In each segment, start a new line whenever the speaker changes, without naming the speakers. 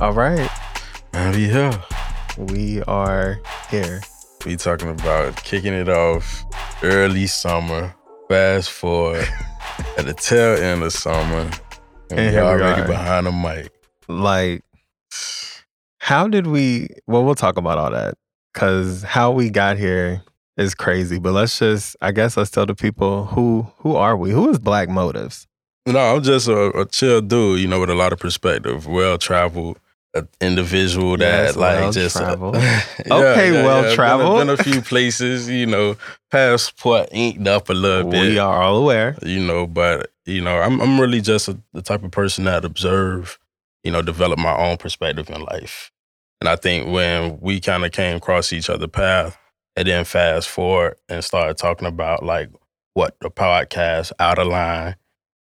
All right.
And we here.
We are here.
We talking about kicking it off early summer, fast forward at the tail end of summer, and,
And
we already behind the mic.
Like, how did we? Well, we'll talk about all that because how we got here is crazy. But let's just, I guess, let's tell the people who who are we? Who is Black Motives?
No, I'm just a, a chill dude, you know, with a lot of perspective, well traveled. An individual that
Yes,
like just uh. Yeah,
Okay,
yeah, yeah.
well-traveled.
Been, been a few places, you know, passport inked up a little bit.
We are all aware.
you know but you know i'm, I'm really just a, the type of person that observe you know develop my own perspective in life and i think when we kind of came across each other path and then fast forward and started talking about like what the podcast out of line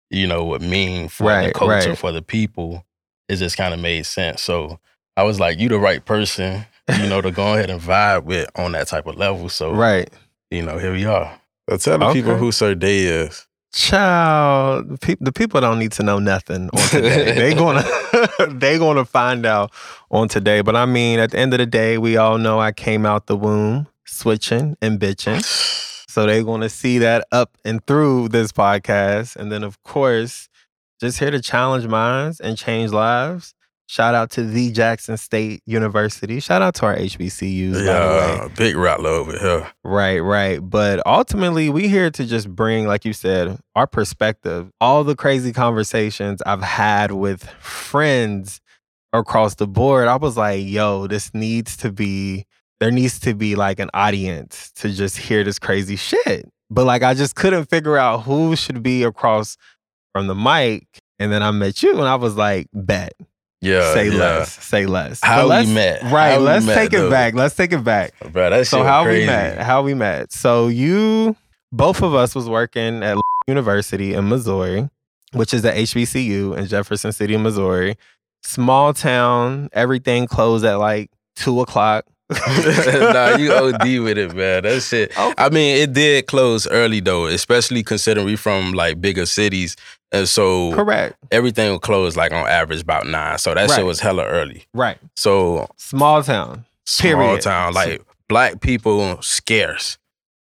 you know would mean for
Right,
the culture
right.
for the people it just kind of made sense so i was like you the right person you know to go ahead and vibe with on that type of level so
Right.
you know here we are so tell the people who Sir Day is
Child, the, peop- the people don't need to know nothing on today. they gonna they gonna find out on today. But I mean, at the end of the day, we all know I came out the womb switching and bitching. So they gonna see that up and through this podcast, and then of course, just here to challenge minds and change lives. Shout out to the Jackson State University. Shout out to our HBCUs. by the way.
Yeah, big rattler over here.
Right, right. But ultimately, we here to just bring, like you said, our perspective, all the crazy conversations I've had with friends across the board. I was like, yo, this needs to be, there needs to be like an audience to just hear this crazy shit. But like, I just couldn't figure out who should be across from the mic. And then I met you and I was like, bet.
Yeah,
say
yeah.
less. Say less.
How we met.
Right.
How
let's
met,
take it
though.
back. Let's take it back
Bro, that
so how
crazy.
we met how we met so you both of us was working at university in missouri which is the hbcu in jefferson city missouri small town everything closed at like two o'clock
nah, you OD with it, man. That shit.
Okay.
I mean, it did close early though, especially considering we from like bigger cities, and so
correct
everything would close like on average about nine. So that
Right.
shit was hella early.
right
So
small town
small
Period.
town, like black people scarce.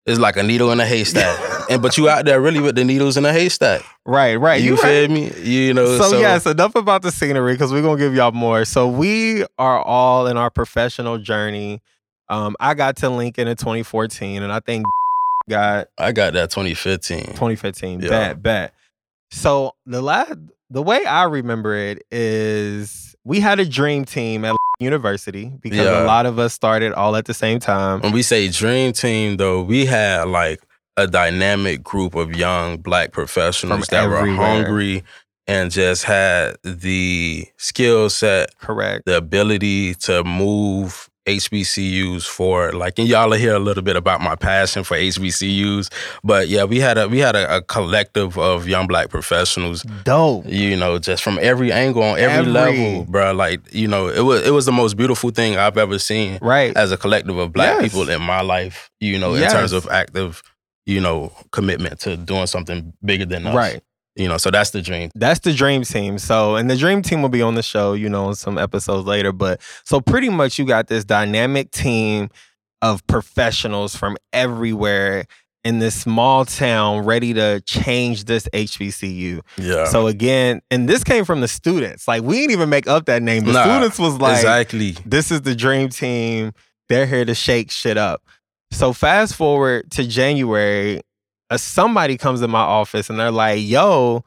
It's like a needle in a haystack, and but you out there really with the needles in a haystack.
right right
you
you
feel
right.
me? You know.
so, yes, enough about the scenery because we're gonna give y'all more. So we are all in our professional journey. Um, I got to Lincoln in 2014, and I think got
I got that 2015.
2015.
Yeah.
Bet, bet. So the last, the way I remember it is we had a dream team at university because
Yeah.
a lot of us started all at the same time.
When we say dream team, though, we had like a dynamic group of young black professionals
From
that were hungry and just had the skill set,
Correct.
the ability to move HBCUs for Like, and y'all will hear a little bit about my passion for HBCUs, but yeah, we had a we had a, a collective of young black professionals
Dope.
you know, just from every angle on every,
Every-
level, bro. Like, you know, it was it was the most beautiful thing I've ever seen
Right.
as a collective of black
Yes.
people in my life, you know, in terms of active, you know, commitment to doing something bigger than us.
Right.
You know, so that's the dream.
That's the dream team. So, and the dream team will be on the show, you know, some episodes later. But so pretty much you got this dynamic team of professionals from everywhere in this small town ready to change this HBCU.
Yeah.
So again, and this came from the students. Like we didn't even make up that name. The
Nah,
students was like,
exactly.
this is the dream team. They're here to shake shit up. So fast forward to January, somebody comes in my office and they're like, yo,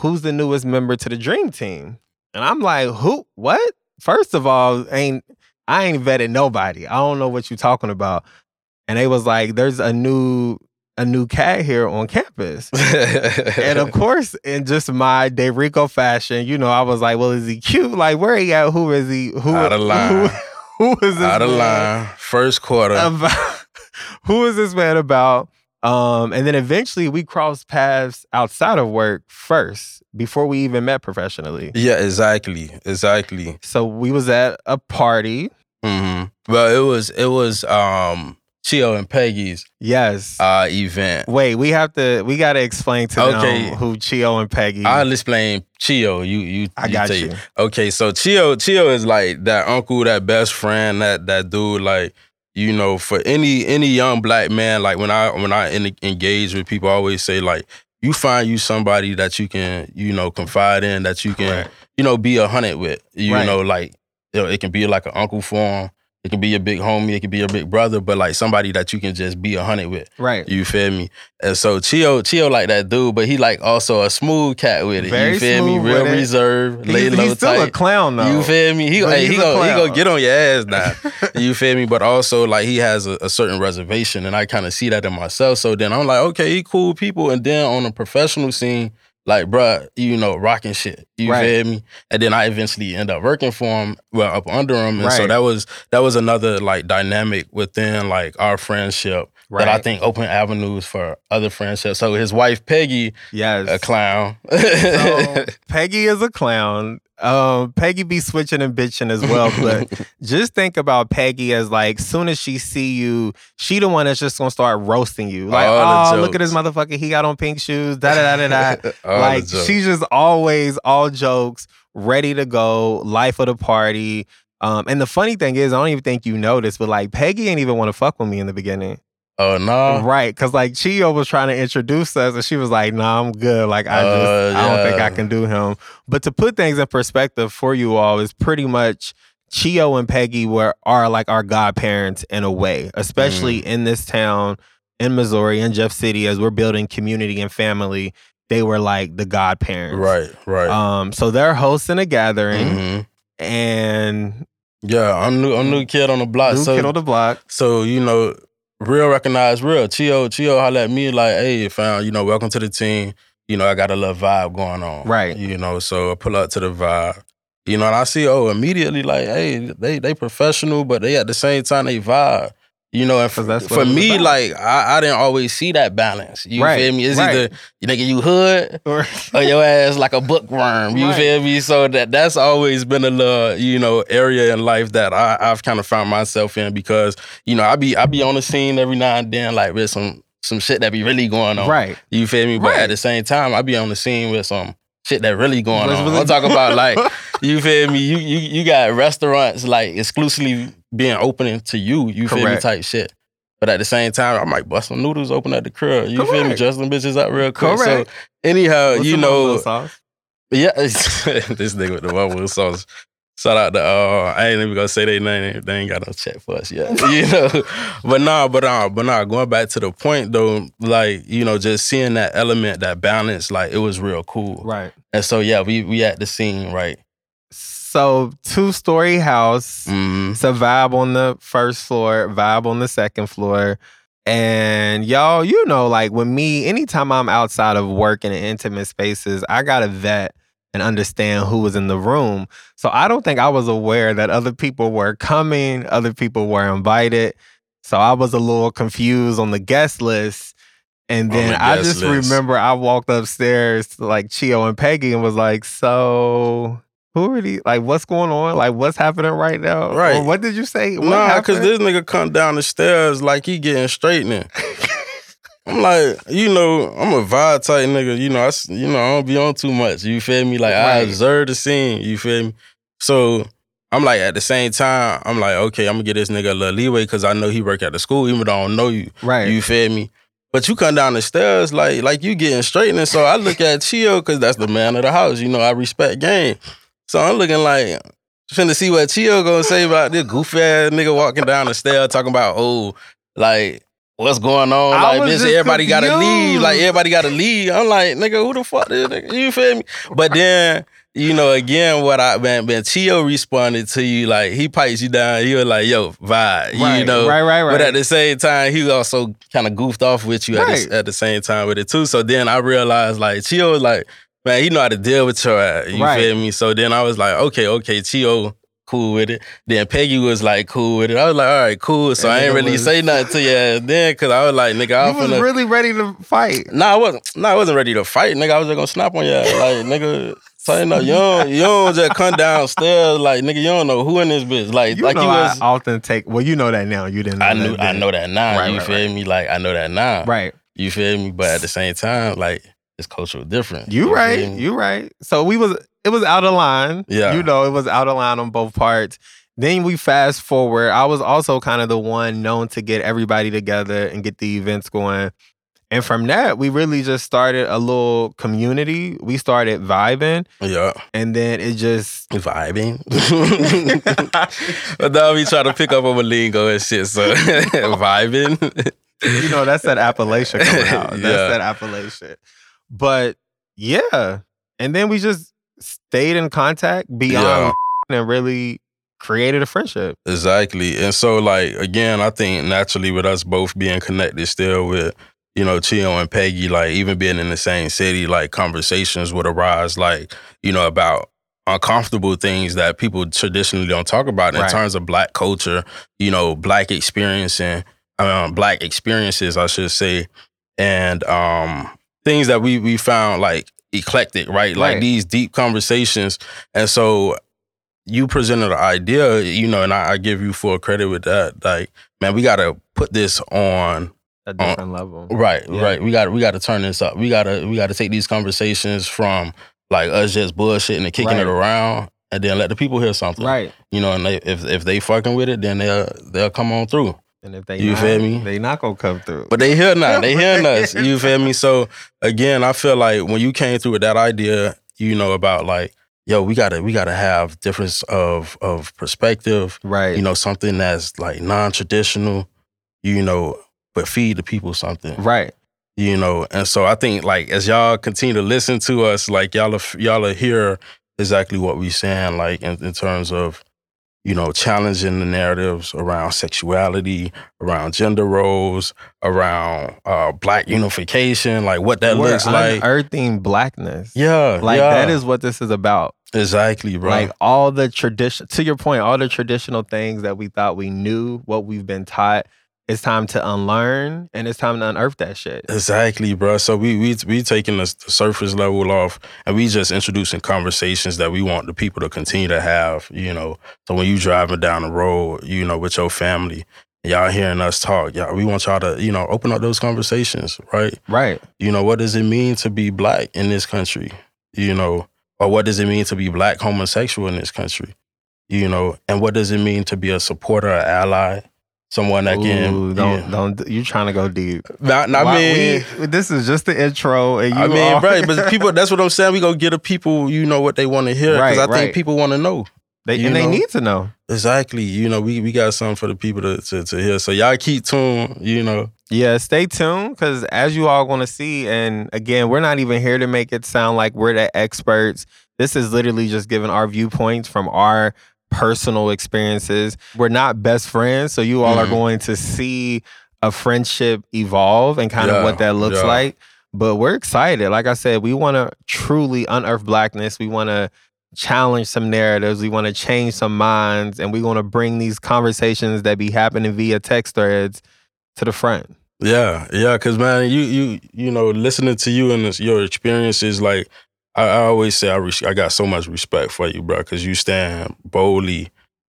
who's the newest member to the dream team? And I'm like, who? What? First of all, ain't I ain't vetted nobody. I don't know what you're talking about. And they was like, there's a new a new cat here on campus. And of course, in just my Dayrico fashion, you know, I was like, "Well, is he cute? Like, where he at? Who is he? Who
Out of line.
Who, who is this
Out of line. First quarter.
About, who is this man about?" Um, and then eventually we crossed paths outside of work first before we even met professionally.
yeah, exactly. Exactly.
So we was at a party.
Mm-hmm. Well, it was it was um Chio and Peggy's
Yes.
uh, event.
Wait, we have to. We got to explain to
Okay.
them who Chio and Peggy.
I'll explain Chio. You you.
I got
tell
you.
Okay, so Chio Chio is like that uncle, that best friend, that that dude. Like you know, for any any young black man, like when I when I en- engage with people, I always say like you find you somebody that you can you know confide in, that you can
Correct.
you know be a hundred with. You
Right.
know, like you know, it can be like an uncle for him. It can be your big homie. It can be your big brother, but like somebody that you can just be a hundred with.
right.
You feel me? And so Chio, Chio like that dude, but he like also a smooth cat with it.
Very
you feel me? Real reserved, lay
He's,
low
he's still
tight.
a clown though.
You feel me? He hey, he go he go get on your ass now. you feel me? But also like he has a, a certain reservation, and I kind of see that in myself. So then I'm like, okay, he cool people, and then on a professional scene. Like, bruh, you know, rocking shit. You
Right.
feel me? And then I eventually end up working for him, well, up under him. And so that was that was another like dynamic within like our friendship that I think opened avenues for other friendships. So his wife Peggy,
Yes.
a clown.
So, Peggy is a clown. Um, Peggy be switching and bitching as well, but just think about Peggy as like soon as she see you, she the one that's just gonna start roasting you. Like,
All
oh, look at this motherfucker, he got on pink shoes, da da da da da. Like she's just always all jokes, ready to go, life of the party. Um, and the funny thing is, I don't even think you noticed, but like Peggy ain't even want to fuck with me in the beginning.
Oh no.
Right, because like Chio was trying to introduce us, and she was like, "Nah, I'm good. Like I just,
Uh,
I don't think. I can do him." But to put things in perspective for you all is pretty much Chio and Peggy were are like our godparents in a way, especially
Mm.
in this town in Missouri in Jeff City as we're building community and family. They were like the godparents,
Right, right.
Um, so they're hosting a gathering,
Mhm.
and
Yeah, I'm new. I'm new kid on the block.
new
so,
kid on the block.
so you know, real recognize real. Chio, Chio, holla at me like, hey, fam, you know, welcome to the team. You know, I got a little vibe going on.
Right.
You know, so I pull up to the vibe. You know, and I see, oh, immediately like, hey, they they professional, but they at the same time they vibe. You know, and for,
'Cause that's what
for me,
about.
like I, I didn't always see that balance. You
Right,
feel me? It's
right.
either you nigga you hood
Or-
or your ass like a bookworm. You
Right.
feel me? So that that's always been a little, you know, area in life that I, I've kind of found myself in because, you know, I be I be on the scene every now and then, like with some some shit that be really going on.
right.
You feel me? But at the same time, I be on the scene with some shit that really going
What's
on.
really
I'm talking about like you feel me? You you you got restaurants like exclusively being opening to you. You feel me? Type shit. But at the same time, I might bust some noodles open at the crib. You feel me?
Correct.
Just them bitches out real quick.
Correct.
So anyhow,
What's
you know, yeah, this nigga with the bubble sauce. Shout out to uh, I ain't even gonna say their name. They ain't got no check for us yet, you know. But nah, but nah, but nah. Going back to the point though, like you know, just seeing that element, that balance, like it was real cool.
Right.
And so yeah, we we at the scene, right?
So two story house.
Mm,
It's a vibe on the first floor, vibe on the second floor. And y'all, you know, like with me, anytime I'm outside of work in intimate spaces, I got a vet and understand who was in the room. So I don't think I was aware that other people were coming, other people were invited. So I was a little confused on the guest list. And then
the
I just
list.
remember I walked upstairs to like Chio and Peggy and was like, so who are these? Like, what's going on? Like, what's happening right now?
Right.
Or what did you say? What
nah, cause this nigga come down the stairs like he getting straightening. I'm like, you know, I'm a vibe type nigga. You know, I, you know, I don't be on too much. You feel me? Like I
Right.
observe the scene. You feel me? So I'm like, at the same time, I'm like, okay, I'm gonna get this nigga a little leeway because I know he work at the school, even though I don't know you.
right.
You feel me? But you come down the stairs like like you getting straightening. So I look at Chio because that's the man of the house. You know, I respect game. So I'm looking like finna see what Chio gonna say about this goofy ass nigga walking down the stairs talking about oh like what's going on?
I
Like bitch, everybody gotta leave. Like everybody gotta leave. I'm like nigga, who the fuck is nigga? You feel me? But then. You know, again, what I when, when Chio responded to you, like he pipes you down, he was like, "Yo, vibe,"
right.
you know,
right, right, right.
but at the same time, he also kind of goofed off with you at, the, at the same time with it too. So then I realized like Chio was like, man, he know how to deal with your ass. You
Right.
feel me? So then I was like, okay, okay, Chio cool with it. Then Peggy was like cool with it. I was like, all right, cool. So
And
I ain't really
was-
say nothing to you then because I was like, nigga, I was finna.
really ready to fight.
Nah, I wasn't. Nah, I wasn't ready to fight, nigga. I was just gonna snap on you. Like, nigga, So you know, you don't, you don't just come downstairs like nigga. You don't know who in this bitch. Like,
You
like
know
you was.
I often take. Well, you know that now. You didn't. Know
I knew,
that
I know that now.
Right,
you
right,
feel me? Like I know that now.
Right.
You feel me? But at the same time, like it's cultural different.
You
feel
right.
me?
You right. So we was. It was out of line.
Yeah.
You know, it was out of line on both parts. Then we fast forward. I was also kind of the one known to get everybody together and get the events going. And from that, we really just started a little community. We started vibing,
Yeah.
and then it just
Vibing. but now we try to pick up on lingo and shit. So vibing.
you know, that's that Appalachian coming out. That's
Yeah.
that Appalachian. But yeah. And then we just stayed in contact beyond and really created a friendship.
Exactly. And so like again, I think naturally with us both being connected still with, you know, Chio and Peggy, like even being in the same city, like conversations would arise like, you know, about uncomfortable things that people traditionally don't talk about in
Right.
terms of black culture, you know, black experiencing um black experiences, I should say. And um things that we we found like eclectic, right? Like
Right.
these deep conversations. And so you presented an idea, you know, and I, I give you full credit with that. Like, man, we gotta put this on
A different level.
right,
Yeah.
right. We gotta we gotta turn this up. We gotta we gotta take these conversations from like us just bullshitting and kicking
Right.
it around and then let the people hear something.
Right.
You know, and they, if if they fucking with it, then they'll they'll come on through.
And if they
You
not,
feel me?
They not gonna come through.
But they hear now. They hearing
Right.
us. You feel me? So again, I feel like when you came through with that idea, you know, about like, yo, we gotta we gotta have difference of of perspective.
right.
You know, something that's like non-traditional, you know, but feed the people something.
right.
You know, and so I think like as y'all continue to listen to us, like y'all are, y'all are hear exactly what we saying, like in, in terms of, you know, challenging the narratives around sexuality, around gender roles, around uh black unification, like what that
We're
looks like.
unearthing blackness.
Yeah.
Like
yeah.
that is what this is about.
exactly, bro.
Like all the tradition to your point, all the traditional things that we thought we knew, what we've been taught, it's time to unlearn and it's time to unearth that shit.
Exactly, bro. So we we we taking the, the surface level off, and we just introducing conversations that we want the people to continue to have. You know, so when you driving down the road, you know, with your family, y'all hearing us talk, y'all, we want y'all to you know open up those conversations, right?
Right.
You know, what does it mean to be black in this country? You know, or what does it mean to be black homosexual in this country? You know, and what does it mean to be a supporter, an ally, someone that can
Ooh, don't
yeah.
don't you trying to go deep.
Not, I
Why-
mean,
we- this is just the intro and you
I mean,
are-
right, but people that's what I'm saying. We gonna get the people, you know, what they want to hear. Because
Right,
I
right.
think people want to know.
they, and they need to know.
Exactly. You know, we, we got something for the people to, to, to hear. So y'all keep tuned, you know.
Yeah, stay tuned because as you all going to see, and again, we're not even here to make it sound like we're the experts. This is literally just giving our viewpoints from our personal experiences. We're not best friends, so you all are
Mhm.
going to see a friendship evolve and kind
Yeah,
of what that looks
yeah.
like. But we're excited. Like I said, we want to truly unearth blackness. We want to challenge some narratives. We want to change some minds, and we want to bring these conversations that be happening via text threads to the front.
Yeah, yeah, because man, you you you know, listening to you and this, your experiences, like I, I always say, I res- I got so much respect for you, bro, because you stand boldly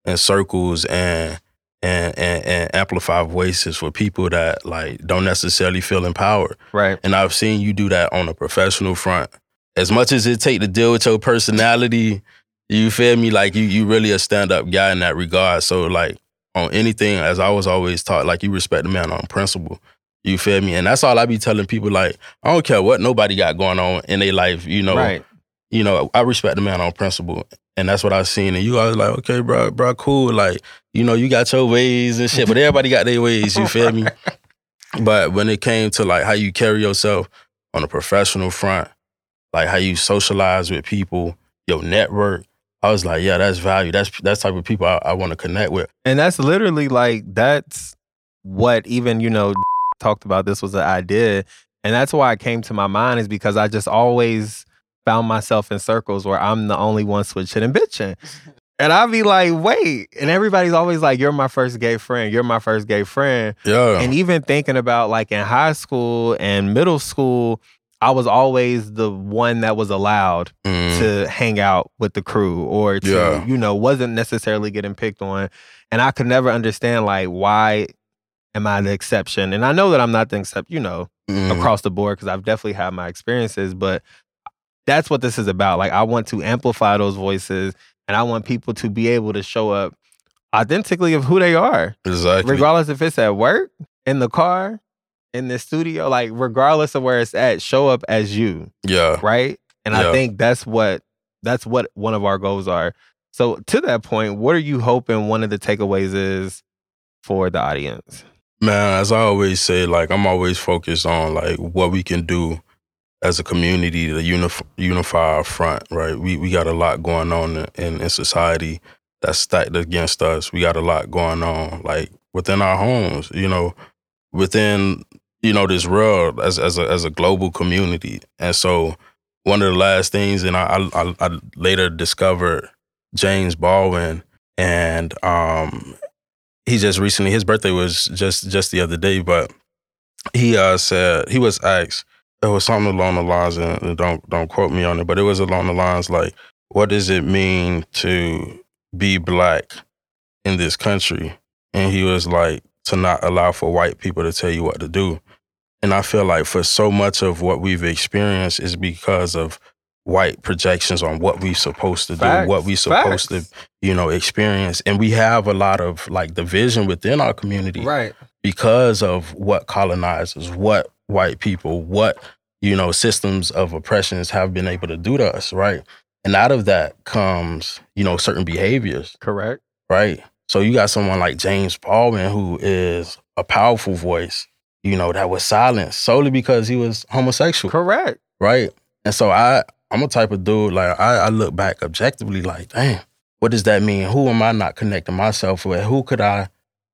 in circles and and and and amplify voices for people that like don't necessarily feel empowered.
Right.
And I've seen you do that on a professional front. As much as it take to deal with your personality, you feel me? Like you you really a stand up guy in that regard. So like on anything, as I was always taught, like you respect the man on principle. You feel me? And that's all I be telling people. Like I don't care what nobody got going on in their life. You know,
Right.
you know, I respect the man on principle. And that's what I seen. And you always like, okay, bro, bro, cool. Like, you know, you got your ways and shit, but everybody got their ways, you feel me? But when it came to like how you carry yourself on a professional front, like how you socialize with people, your network, I was like, yeah, that's value. That's that's type of people I, I want to connect with.
And that's literally like that's what even you know talked about. This was an idea, and that's why it came to my mind is because I just always found myself in circles where I'm the only one switching and bitching. And I'd be like, wait. And everybody's always like, you're my first gay friend. You're my first gay friend.
Yeah.
And even thinking about like in high school and middle school, I was always the one that was allowed
Mhm.
to hang out with the crew or to,
Yeah.
you know, wasn't necessarily getting picked on. And I could never understand like why am I the exception? And I know that I'm not the exception, you know,
Mhm.
across the board because I've definitely had my experiences, but that's what this is about. Like I want to amplify those voices and I want people to be able to show up authentically of who they are
exactly.
regardless if it's at work, in the car, in the studio, like regardless of where it's at, show up as you,
yeah.
right? And I think that's what that's what one of our goals are. So to that point, what are you hoping one of the takeaways is for the audience?
Man, as I always say, like I'm always focused on like what we can do as a community to unif- unify our front, right? We we got a lot going on in, in society that's stacked against us. We got a lot going on like within our homes, you know, within you know this world as as a as a global community. And so one of the last things, and I I, I- I later discovered James Baldwin, and um, he just recently his birthday was just just the other day, but he uh said he was asked it was something along the lines and don't don't quote me on it, but it was along the lines like, what does it mean to be black in this country? And he was like, to not allow for white people to tell you what to do. And I feel like for so much of what we've experienced is because of white projections on what we're supposed to
Facts.
do, what we're supposed
Facts.
to, you know, experience. And we have a lot of like division within our community
Right.
because of what colonizers, what white people, what you know systems of oppressions have been able to do to us, right? And out of that comes, you know, certain behaviors,
Correct.
right? So you got someone like James Baldwin who is a powerful voice, you know, that was silenced solely because he was homosexual,
Correct.
right? And so I, I'm a type of dude like I, I look back objectively, like, damn, what does that mean? Who am I not connecting myself with? Who could I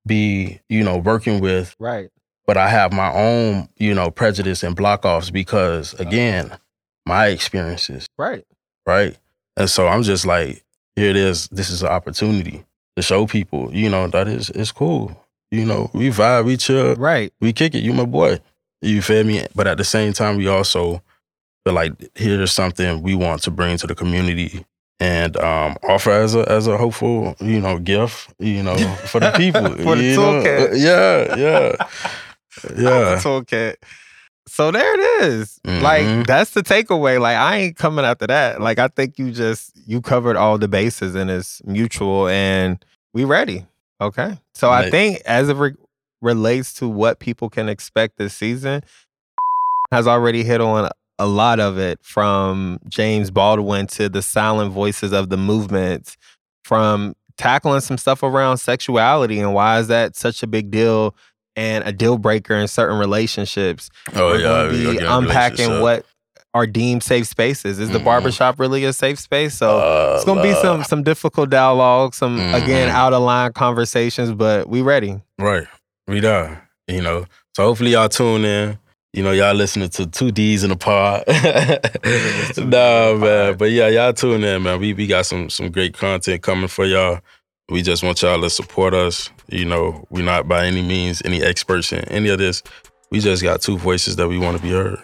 be, you know, working with
Right.
but I have my own, you know, prejudice and block offs because again, my experiences,
Right.
right? And so I'm just like, here it is. This is an opportunity to show people, you know, that is it's cool. You know, we vibe, we chill,
Right.
we kick it. You my boy. You feel me? But at the same time, we also feel like here's something we want to bring to the community and um, offer as a as a hopeful, you know, gift, you know, for the people.
For the toolkit.
Yeah, yeah. Yeah.
toolkit. So there it is.
Mhm.
Like that's the takeaway. Like I ain't coming after that. Like I think you just you covered all the bases and it's mutual and we ready. Okay. So I think as it re- relates to what people can expect this season has already hit on a lot of it from James Baldwin to the silent voices of the movement from tackling some stuff around sexuality and why is that such a big deal and a deal breaker in certain relationships.
Oh
We're
yeah,
be
gonna get a
unpacking what are deemed safe spaces. Is the
Mhm.
barbershop really a safe space? So
Uh,
it's gonna be some some difficult dialogue, some again
Mhm.
out of line conversations, but we ready.
right. We there, you know. So hopefully y'all tune in. You know, y'all listening to two D's in a pod.
is two Ds in
nah, man. But yeah, y'all tune in, man. We we got some some great content coming for y'all. We just want y'all to support us. You know, we're not by any means any experts in any of this. We just got two voices that we want to be heard.